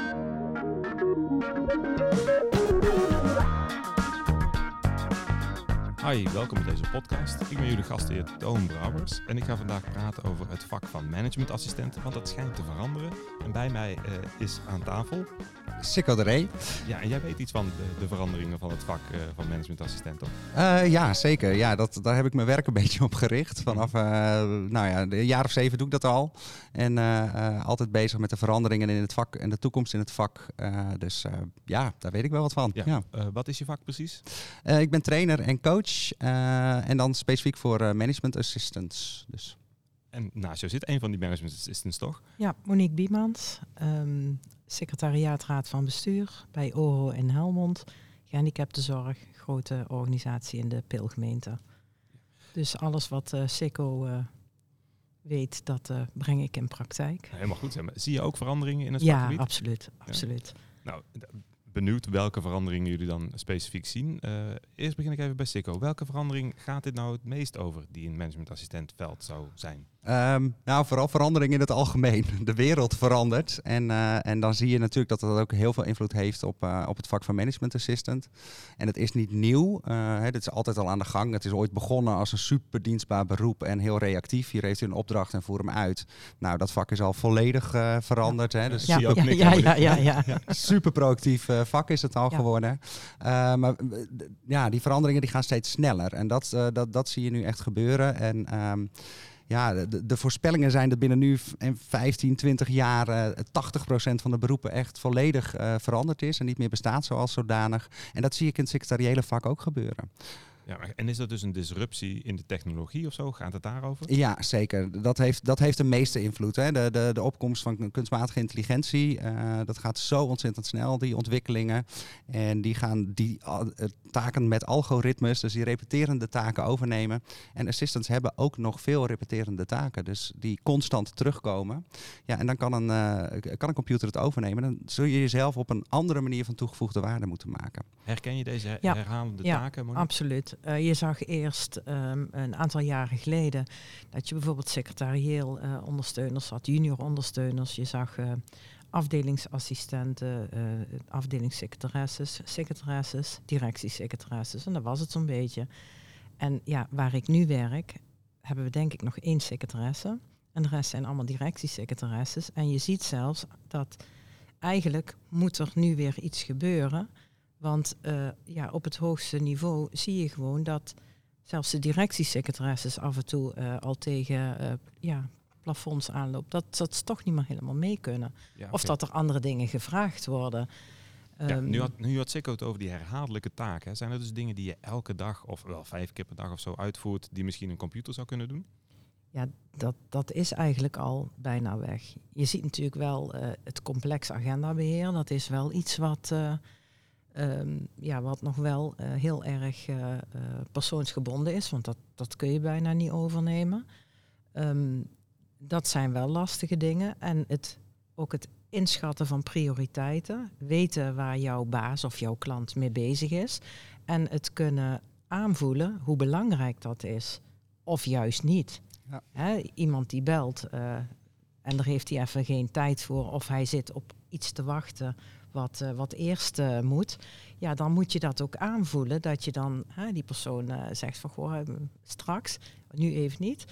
Thank you. Hi, welkom bij deze podcast. Ik ben jullie gastheer Toon Brouwers en ik ga vandaag praten over het vak van managementassistenten, want dat schijnt te veranderen. En bij mij eh, is aan tafel... Sikko de Ree. Ja, en jij weet iets van de, de veranderingen van het vak uh, van managementassistent, toch? Uh, ja, zeker. Ja, dat, daar heb ik mijn werk een beetje op gericht. Vanaf, uh, nou ja, een jaar of zeven doe ik dat al. En altijd bezig met de veranderingen in het vak en de toekomst in het vak. dus ja, daar weet ik wel wat van. Ja. ja. wat is je vak precies? ik ben trainer en coach. En dan specifiek voor management assistants. Dus. En naast jou zit een van die management assistants, toch? Ja, Monique Biemans, um, secretariaatraad van bestuur bij OHO in Helmond. Gehandicaptenzorg, grote organisatie in de Pilgemeente. Dus alles wat uh, SICO uh, weet, dat uh, breng ik in praktijk. Helemaal goed. Zie je ook veranderingen in het ja, vakgebied? Absoluut, absoluut. Ja. Nou, benieuwd welke veranderingen jullie dan specifiek zien. Uh, eerst begin ik even bij Sikko. Welke verandering gaat dit nou het meest over die in managementassistentveld zou zijn? Um, nou, vooral verandering in het algemeen. De wereld verandert. En, uh, en dan zie je natuurlijk dat dat ook heel veel invloed heeft op, uh, op het vak van management assistant. En het is niet nieuw. Uh, het is altijd al aan de gang. Het is ooit begonnen als een super dienstbaar beroep en heel reactief. Hier heeft u een opdracht en voer hem uit. Nou, dat vak is al volledig veranderd. Hè? Dus ja, ja, ja, ja, ja, ja, ja. Super proactief vak is het al geworden. maar ja, die veranderingen die gaan steeds sneller. En dat, dat, dat zie je nu echt gebeuren. En um, ja, de, de, voorspellingen zijn dat binnen nu 15, 20 jaar uh, 80% van de beroepen echt volledig uh, veranderd is en niet meer bestaat zoals zodanig. En dat zie ik in het secretariële vak ook gebeuren. Ja, en is dat dus een disruptie in de technologie of zo? Gaat het daarover? Ja, zeker. Dat heeft, dat heeft de meeste invloed. Hè. De, de, de opkomst van kunstmatige intelligentie, uh, dat gaat zo ontzettend snel, die ontwikkelingen. En die gaan die uh, taken met algoritmes, dus die repeterende taken overnemen. En assistants hebben ook nog veel repeterende taken, dus die constant terugkomen. Ja, en dan kan een, uh, kan een computer het overnemen. Dan zul je jezelf op een andere manier van toegevoegde waarde moeten maken. Herken je deze herhalende ja, taken? Ja, absoluut. Uh, je zag eerst um, een aantal jaren geleden dat je bijvoorbeeld secretarieel uh, ondersteuners had, junior ondersteuners. Je zag uh, afdelingsassistenten, afdelingssecretaresses, secretaresses, directiesecretaresses. En dat was het zo'n beetje. En ja, waar ik nu werk, hebben we denk ik nog één secretaresse. En de rest zijn allemaal directiesecretaresses. En je ziet zelfs dat eigenlijk moet er nu weer iets gebeuren want uh, ja, op het hoogste niveau zie je gewoon dat zelfs de directiesecretaresses af en toe uh, al tegen uh, ja, plafonds aanloopt. Dat, dat ze toch niet meer helemaal mee kunnen. Ja, okay. Of dat er andere dingen gevraagd worden. Ja, um, nu, had, nu had Sikko het over die herhaaldelijke taken. Zijn er dus dingen die je elke dag of wel vijf keer per dag of zo uitvoert, die misschien een computer zou kunnen doen? Ja, dat, dat is eigenlijk al bijna weg. Je ziet natuurlijk wel uh, het complex agendabeheer. Dat is wel iets wat, um, ja, wat nog wel uh, heel erg uh, uh, persoonsgebonden is, want dat, dat kun je bijna niet overnemen. Um, dat zijn wel lastige dingen. En het, ook het inschatten van prioriteiten, weten waar jouw baas of jouw klant mee bezig is en het kunnen aanvoelen hoe belangrijk dat is, of juist niet. Ja. Iemand die belt en daar heeft hij even geen tijd voor, of hij zit op iets te wachten wat, uh, wat eerst uh, moet, ja, dan moet je dat ook aanvoelen. Dat je dan hè, die persoon uh, zegt van goh, straks, nu even niet.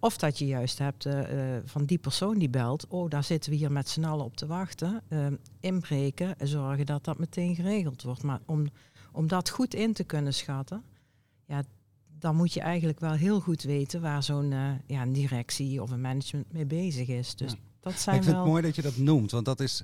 of dat je juist hebt van die persoon die belt, oh, daar zitten we hier met z'n allen op te wachten. inbreken, zorgen dat dat meteen geregeld wordt. Maar om, om dat goed in te kunnen schatten, ja, dan moet je eigenlijk wel heel goed weten waar zo'n ja, een directie of een management mee bezig is. Dus ja. dat zijn Ik vind wel... het mooi dat je dat noemt, want dat is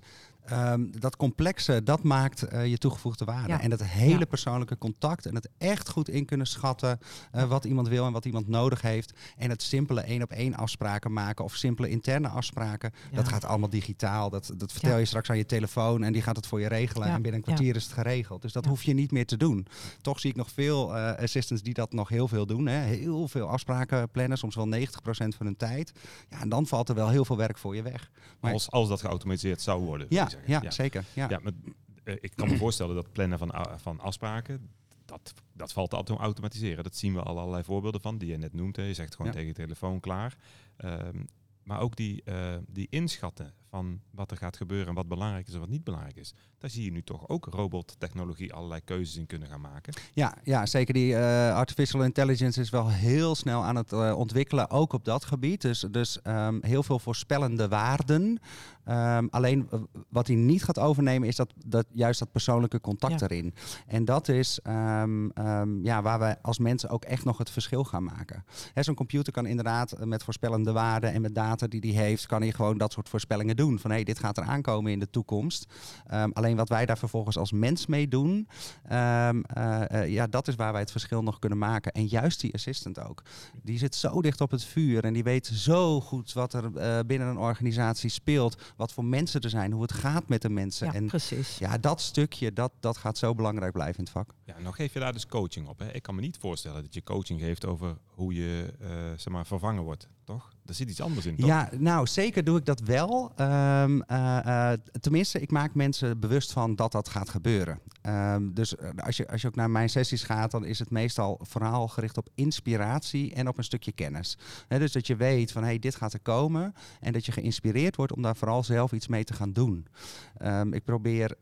Um, dat complexe, dat maakt uh, je toegevoegde waarde. Ja. En dat hele ja. persoonlijke contact en het echt goed in kunnen schatten uh, wat iemand wil en wat iemand nodig heeft. En het simpele één op één afspraken maken of simpele interne afspraken. Ja. Dat gaat allemaal digitaal. Dat, dat vertel je straks aan je telefoon en die gaat het voor je regelen. En binnen een kwartier is het geregeld. Dus dat hoef je niet meer te doen. Toch zie ik nog veel uh, assistants die dat nog heel veel doen. Hè. Heel veel afspraken plannen, soms wel 90% van hun tijd. Ja, en dan valt er wel heel veel werk voor je weg. Maar als, als dat geautomatiseerd zou worden. Ja, ja, ja, zeker. Ja. ja maar, uh, ik kan me voorstellen dat plannen van, uh, van afspraken, dat, dat valt te automatiseren. Dat zien we al allerlei voorbeelden van, die je net noemt. Hè. Je zegt gewoon ja. tegen je telefoon klaar. Um, maar ook die, uh, die inschatten van wat er gaat gebeuren en wat belangrijk is en wat niet belangrijk is. Daar zie je nu toch ook robottechnologie allerlei keuzes in kunnen gaan maken. Ja, ja zeker. Die uh, artificial intelligence is wel heel snel aan het uh, ontwikkelen, ook op dat gebied. Dus, dus um, heel veel voorspellende waarden. Um, alleen wat hij niet gaat overnemen is dat, dat juist dat persoonlijke contact erin. En dat is um, ja, waar we als mensen ook echt nog het verschil gaan maken. Zo'n computer kan inderdaad met voorspellende waarden en met data die hij heeft, kan hij gewoon dat soort voorspellingen doen. Van hé, hey, dit gaat er aankomen in de toekomst. alleen wat wij daar vervolgens als mens mee doen, uh, uh, ja, dat is waar wij het verschil nog kunnen maken. En juist die assistant ook. Die zit zo dicht op het vuur en die weet zo goed wat er uh, binnen een organisatie speelt wat voor mensen er zijn, hoe het gaat met de mensen. Ja, en precies. Ja, dat stukje, dat, dat gaat zo belangrijk blijven in het vak. Ja, nou geef je daar dus coaching op. Hè? Ik kan me niet voorstellen dat je coaching geeft over hoe je uh, zeg maar, vervangen wordt, toch? Er zit iets anders in, toch? Ja, nou, zeker doe ik dat wel. Um, uh, uh, tenminste, ik maak mensen bewust van dat dat gaat gebeuren. Um, dus als je, als je ook naar mijn sessies gaat, dan is het meestal vooral gericht op inspiratie en op een stukje kennis. He, dus dat je weet van, hé, hey, dit gaat er komen. En dat je geïnspireerd wordt om daar vooral zelf iets mee te gaan doen. Um, ik probeer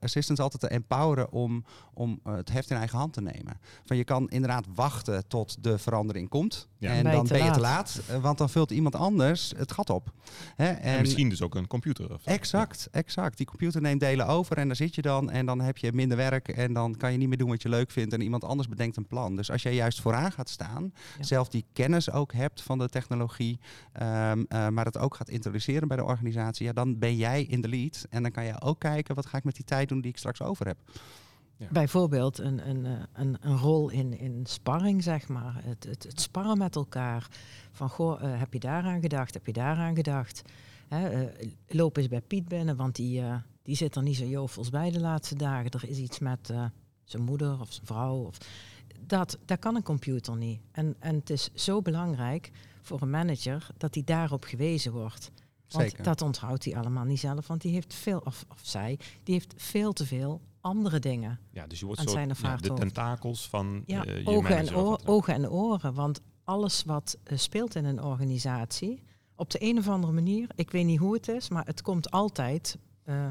assistants altijd te empoweren om, om het heft in eigen hand te nemen. Van je kan inderdaad wachten tot de verandering komt. Ja. En dan ben je te laat, want dan vult iemand anders het gat op. Hè? En, en, misschien dus ook een computer. Of exact, exact. Die computer neemt delen over en daar zit je dan en dan heb je minder werk en dan kan je niet meer doen wat je leuk vindt en iemand anders bedenkt een plan. Dus als jij juist vooraan gaat staan, ja. zelf die kennis ook hebt van de technologie, um, uh, maar dat ook gaat introduceren bij de organisatie, ja, dan ben jij in de lead en dan kan je ook kijken wat ga ik met die tijd doen die ik straks over heb. Ja. Bijvoorbeeld een, een, een, een rol in, in sparring, zeg maar. Het, het, het sparren met elkaar. Van, goh, uh, heb je daaraan gedacht? Heb je daaraan gedacht? Hè, uh, loop eens bij Piet binnen, want die, uh, die zit er niet zo jovels bij de laatste dagen. Er is iets met zijn moeder of zijn vrouw. Of, dat, dat kan een computer niet. En, en het is zo belangrijk voor een manager dat hij daarop gewezen wordt. Want Zeker. dat onthoudt hij allemaal niet zelf, want die heeft veel, of, of zij, die heeft veel te veel andere dingen. Ja, dus je wordt zo ja, de tentakels van ja, uh, je ogen, en oor, ogen en oren. Want alles wat uh, speelt in een organisatie, op de een of andere manier, ik weet niet hoe het is, maar het komt altijd uh,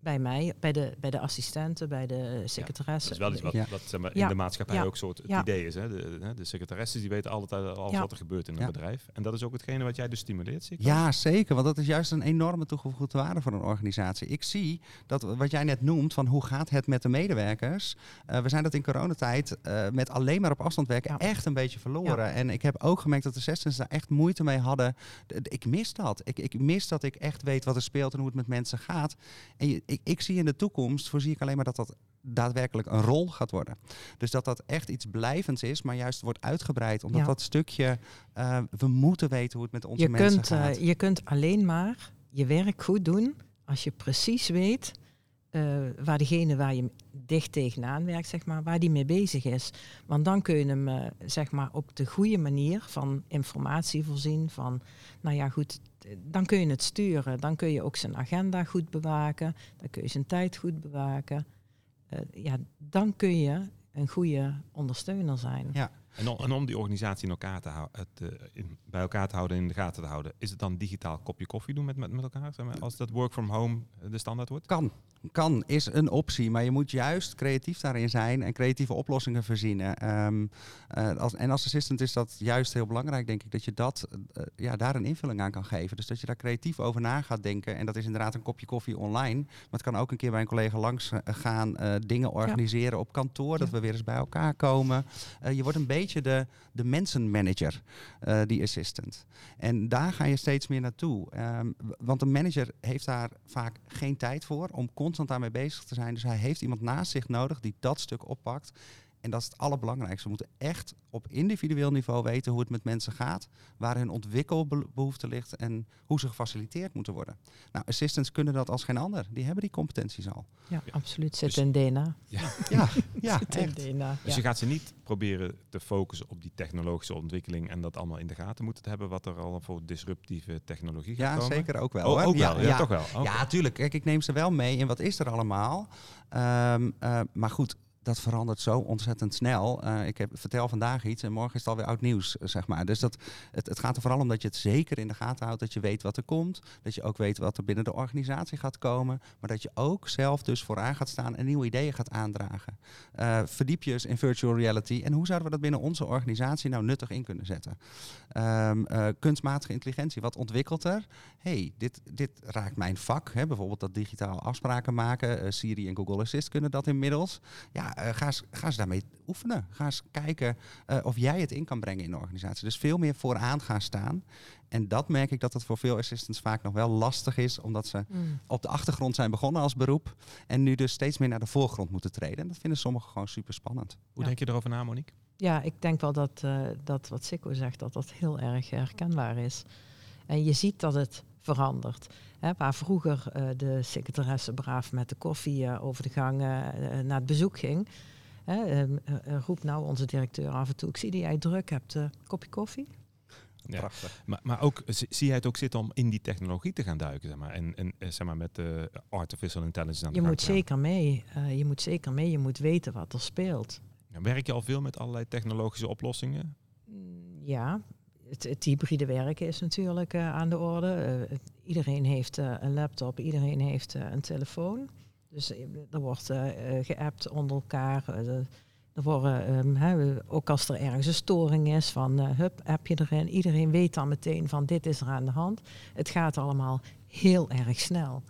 bij mij, bij de, bij de assistenten, bij de secretaresse. Ja, dat is wel iets wat, ja. wat zeg maar, in de maatschappij ja. ook soort het idee is. Hè? De, de secretaresses die weten altijd alles wat er gebeurt in een bedrijf. En dat is ook hetgene wat jij dus stimuleert, zie ik Ja, zeker. Want dat is juist een enorme toegevoegde waarde voor een organisatie. Ik zie dat wat jij net noemt, van hoe gaat het met de medewerkers. Uh, we zijn dat in coronatijd uh, met alleen maar op afstand werken echt een beetje verloren. En ik heb ook gemerkt dat de sessies daar echt moeite mee hadden. Ik mis dat. Ik, ik mis dat ik echt weet wat er speelt en hoe het met mensen gaat. En je, ik, ik, zie in de toekomst, voorzie ik alleen maar dat dat daadwerkelijk een rol gaat worden. Dus dat dat echt iets blijvends is, maar juist wordt uitgebreid. Omdat ja. dat stukje, uh, we moeten weten hoe het met onze je mensen kunt, gaat. Uh, je kunt alleen maar je werk goed doen als je precies weet uh, waar degene waar je dicht tegenaan werkt, zeg maar, waar die mee bezig is. Want dan kun je hem uh, zeg maar, op de goede manier van informatie voorzien. Van, nou ja, goed, dan kun je het sturen. Dan kun je ook zijn agenda goed bewaken. Dan kun je zijn tijd goed bewaken. Uh, ja, dan kun je een goede ondersteuner zijn. Ja. En om, en om die organisatie in elkaar te houden, het, uh, in, bij elkaar te houden en in de gaten te houden, is het dan digitaal kopje koffie doen met, met, met elkaar? Zeg maar, als dat work from home de standaard wordt? Kan. Kan, is een optie, maar je moet juist creatief daarin zijn en creatieve oplossingen verzinnen. Um, uh, als, en als assistant is dat juist heel belangrijk, denk ik, dat je dat, uh, ja, daar een invulling aan kan geven. Dus dat je daar creatief over na gaat denken. En dat is inderdaad een kopje koffie online. Maar het kan ook een keer bij een collega langs gaan, uh, dingen organiseren ja. op kantoor, dat ja. we weer eens bij elkaar komen. Uh, je wordt een beetje de, de mensenmanager, uh, die assistant. En daar ga je steeds meer naartoe. Um, want een manager heeft daar vaak geen tijd voor om constant daarmee bezig te zijn. Dus hij heeft iemand naast zich nodig die dat stuk oppakt. En dat is het allerbelangrijkste. We moeten echt op individueel niveau weten hoe het met mensen gaat, waar hun ontwikkelbehoefte ligt en hoe ze gefaciliteerd moeten worden. Nou, assistants kunnen dat als geen ander. Die hebben die competenties al. Ja, ja. absoluut. Zit dus, in DNA. Ja, ja, ja Zit in DNA. Dus je gaat ze niet proberen te focussen op die technologische ontwikkeling en dat allemaal in de gaten moeten hebben, wat er al voor disruptieve technologie gaat ja, komen? Ja, zeker ook wel. Oh, ook ja, wel, ja, ja, toch wel. Okay. Ja, tuurlijk. Kijk, ik neem ze wel mee in wat is er allemaal. Um, uh, maar goed, dat verandert zo ontzettend snel. Uh, ik heb, vertel vandaag iets en morgen is het alweer oud nieuws, eh, zeg maar. Dus dat, het, het gaat er vooral om dat je het zeker in de gaten houdt, dat je weet wat er komt, dat je ook weet wat er binnen de organisatie gaat komen, maar dat je ook zelf dus vooraan gaat staan en nieuwe ideeën gaat aandragen. Uh, verdiep je in virtual reality en hoe zouden we dat binnen onze organisatie nou nuttig in kunnen zetten? Um, kunstmatige intelligentie, wat ontwikkelt er? hey, dit, dit raakt mijn vak, hè? bijvoorbeeld dat digitaal afspraken maken. Siri en Google Assist kunnen dat inmiddels. Ja, uh, ga, eens, ga eens daarmee oefenen. Ga eens kijken uh, of jij het in kan brengen in de organisatie. Dus veel meer vooraan gaan staan. En dat merk ik dat het voor veel assistants vaak nog wel lastig is, omdat ze mm. op de achtergrond zijn begonnen als beroep en nu dus steeds meer naar de voorgrond moeten treden. En dat vinden sommigen gewoon super spannend. Hoe denk je erover na, Monique? Ja, ik denk wel dat, uh, dat wat Sikko zegt, dat dat heel erg herkenbaar is. En je ziet dat het verandert. Hè, waar vroeger uh, de secretaresse braaf met de koffie uh, over de gang uh, naar het bezoek ging. Hè, ehm, roept nou onze directeur af en toe, ik zie dat jij druk hebt, kopje koffie. Ja, Prachtig. Maar, maar ook, zie jij het ook zitten om in die technologie te gaan duiken, zeg maar, en, en zeg maar met de artificial intelligence aan Je moet zeker mee, je moet zeker mee, je moet weten wat er speelt. Ja, werk je al veel met allerlei technologische oplossingen? Ja, het, hybride werken is natuurlijk uh, aan de orde. Uh, iedereen heeft uh, een laptop, iedereen heeft een telefoon. Dus er wordt geappt onder elkaar. er worden, um, ook als er ergens een storing is, van hup, app je erin. Iedereen weet dan meteen van dit is er aan de hand. Het gaat allemaal heel erg snel.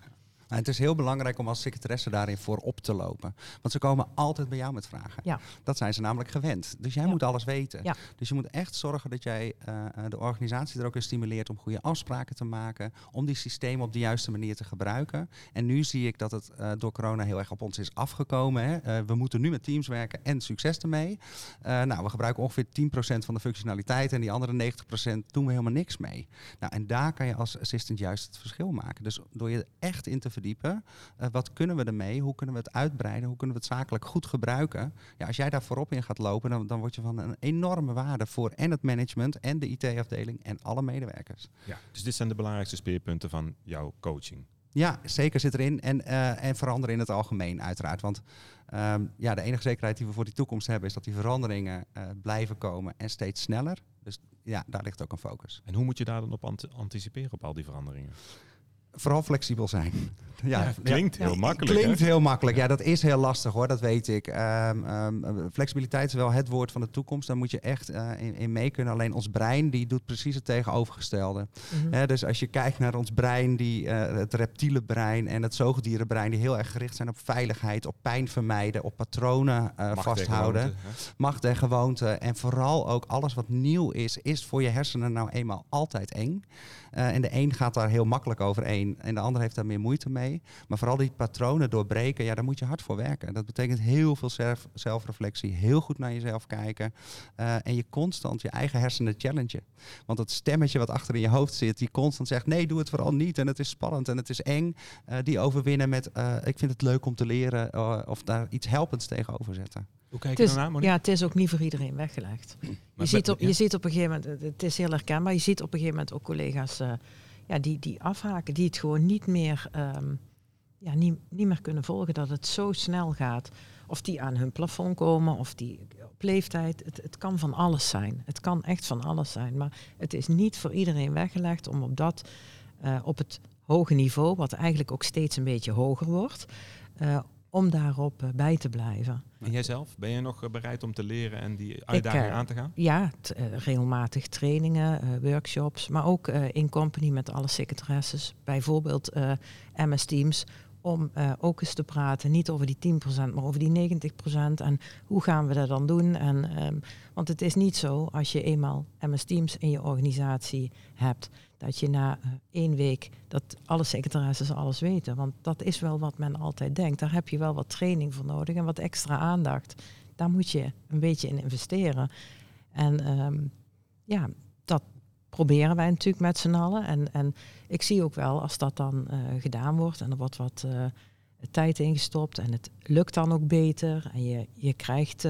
Nou, het is heel belangrijk om als secretaresse daarin voorop te lopen. Want ze komen altijd bij jou met vragen. Ja. Dat zijn ze namelijk gewend. Dus jij moet alles weten. Ja. Dus je moet echt zorgen dat jij uh, de organisatie er ook in stimuleert om goede afspraken te maken. Om die systemen op de juiste manier te gebruiken. En nu zie ik dat het uh, door corona heel erg op ons is afgekomen. Hè. Uh, we moeten nu met teams werken en succes ermee. nou, we gebruiken ongeveer 10% van de functionaliteit. En die andere 90% doen we helemaal niks mee. Nou, en daar kan je als assistant juist het verschil maken. Dus door je echt in te verdiepen. Uh, wat kunnen we ermee? Hoe kunnen we het uitbreiden? Hoe kunnen we het zakelijk goed gebruiken? Ja, als jij daar voorop in gaat lopen, dan, dan word je van een enorme waarde voor en het management en de IT-afdeling en alle medewerkers. Ja, dus dit zijn de belangrijkste speerpunten van jouw coaching. Ja, zeker zit erin. En, uh, en veranderen in het algemeen, uiteraard. Want um, ja, de enige zekerheid die we voor die toekomst hebben, is dat die veranderingen uh, blijven komen en steeds sneller. Dus ja, daar ligt ook een focus. En hoe moet je daar dan op anticiperen op al die veranderingen? Vooral flexibel zijn. Ja, klinkt heel makkelijk. Klinkt heel makkelijk. Ja, dat is heel lastig hoor, dat weet ik. Um, um, flexibiliteit is wel het woord van de toekomst. Daar moet je echt uh, in, in, mee kunnen. Alleen ons brein die doet precies het tegenovergestelde. Mm -hmm. dus als je kijkt naar ons brein, die, uh, het reptiele brein en het zoogdierenbrein, die heel erg gericht zijn op veiligheid, op pijn vermijden, op patronen uh, vasthouden. Gewoonte, macht en gewoonte. En vooral ook alles wat nieuw is, is voor je hersenen nou eenmaal altijd eng. en de een gaat daar heel makkelijk overheen en de ander heeft daar meer moeite mee. Maar vooral die patronen doorbreken, ja, daar moet je hard voor werken. Dat betekent heel veel zelf, zelfreflectie, heel goed naar jezelf kijken. Uh, en je constant je eigen hersenen challengen. Want dat stemmetje wat achter in je hoofd zit, die constant zegt: nee, doe het vooral niet. En het is spannend en het is eng. Uh, die overwinnen met: uh, ik vind het leuk om te leren. of daar iets helpends tegenover zetten. Hoe kijk je daarna, Ja, het is ook niet voor iedereen weggelegd. Je ziet, op, je ziet op een gegeven moment, het is heel herkenbaar, je ziet op een gegeven moment ook collega's uh, ja, die, die afhaken, die het gewoon niet meer um, ja, niet, niet meer kunnen volgen dat het zo snel gaat. Of die aan hun plafond komen, of die op leeftijd. Het, het kan van alles zijn. Het kan echt van alles zijn. Maar het is niet voor iedereen weggelegd om op dat, uh, op het hoge niveau, wat eigenlijk ook steeds een beetje hoger wordt, uh, om daarop uh, bij te blijven. En jijzelf, ben je nog bereid om te leren en die uitdaging Ik, aan te gaan? Ja, regelmatig trainingen, workshops, maar ook in company met alle secretaresses. Bijvoorbeeld MS Teams, om uh, ook eens te praten, niet over die 10%, maar over die 90%. En hoe gaan we dat dan doen? En, um, want het is niet zo, als je eenmaal MS Teams in je organisatie hebt, dat je na uh, één week dat alle secretaresses alles weten. Want dat is wel wat men altijd denkt. Daar heb je wel wat training voor nodig en wat extra aandacht. Daar moet je een beetje in investeren. En um, ja, dat, proberen wij natuurlijk met z'n allen. En, en ik zie ook wel als dat dan uh, gedaan wordt en er wordt wat uh, tijd ingestopt en het lukt dan ook beter en je, je krijgt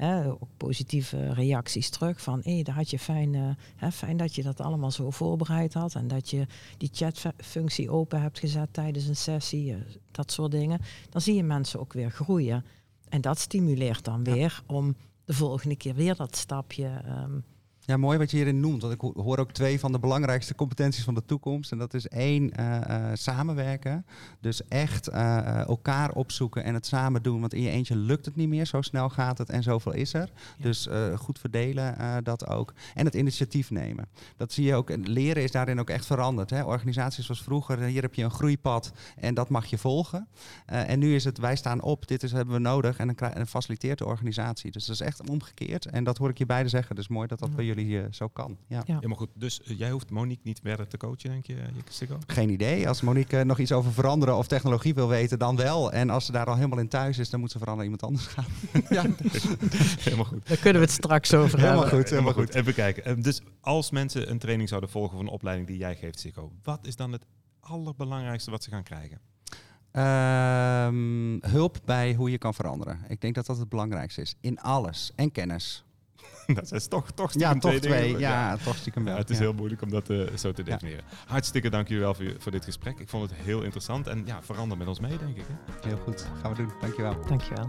hè, ook positieve reacties terug van hé, hey, daar had je fijn, hè, fijn dat je dat allemaal zo voorbereid had en dat je die chatfunctie open hebt gezet tijdens een sessie, dat soort dingen. Dan zie je mensen ook weer groeien. en dat stimuleert dan weer om de volgende keer weer dat stapje ehm, ja, mooi wat je hierin noemt. Want ik hoor ook twee van de belangrijkste competenties van de toekomst. En dat is één, uh, uh, samenwerken. Dus echt uh, elkaar opzoeken en het samen doen. Want in je eentje lukt het niet meer. Zo snel gaat het en zoveel is er. Dus goed verdelen dat ook. En het initiatief nemen. Dat zie je ook. Leren is daarin ook echt veranderd. Hè? Organisaties zoals vroeger. Hier heb je een groeipad en dat mag je volgen. en nu is het wij staan op. Dit is, hebben we nodig. En dan faciliteert de organisatie. Dus dat is echt omgekeerd. En dat hoor ik je beide zeggen. Dus mooi dat dat bij jullie jullie zo kan. Ja. ja. maar goed, dus eh, jij hoeft Monique niet verder te coachen, denk je, Sikko? Geen idee. Als Monique eh, nog iets over veranderen of technologie wil weten, dan wel. En als ze daar al helemaal in thuis is, dan moet ze vooral naar iemand anders gaan. ja, helemaal goed. Daar kunnen we het straks over helemaal hebben. Goed, helemaal goed. Even kijken. Ehm, dus als mensen een training zouden volgen van een opleiding die jij geeft, Sikko, wat is dan het allerbelangrijkste wat ze gaan krijgen? Ehm, hulp bij hoe je kan veranderen. Ik denk dat dat het belangrijkste is. In alles. En kennis. dat is toch, toch ja, toch twee. twee ja, toch stiekem wel. het is heel moeilijk om dat uh, zo te definiëren. Hartstikke dank jullie wel voor, voor, dit gesprek. Ik vond het heel interessant. En ja, verander met ons mee, denk ik. Hè? Heel goed. Gaan we doen. Dankjewel. Dankjewel.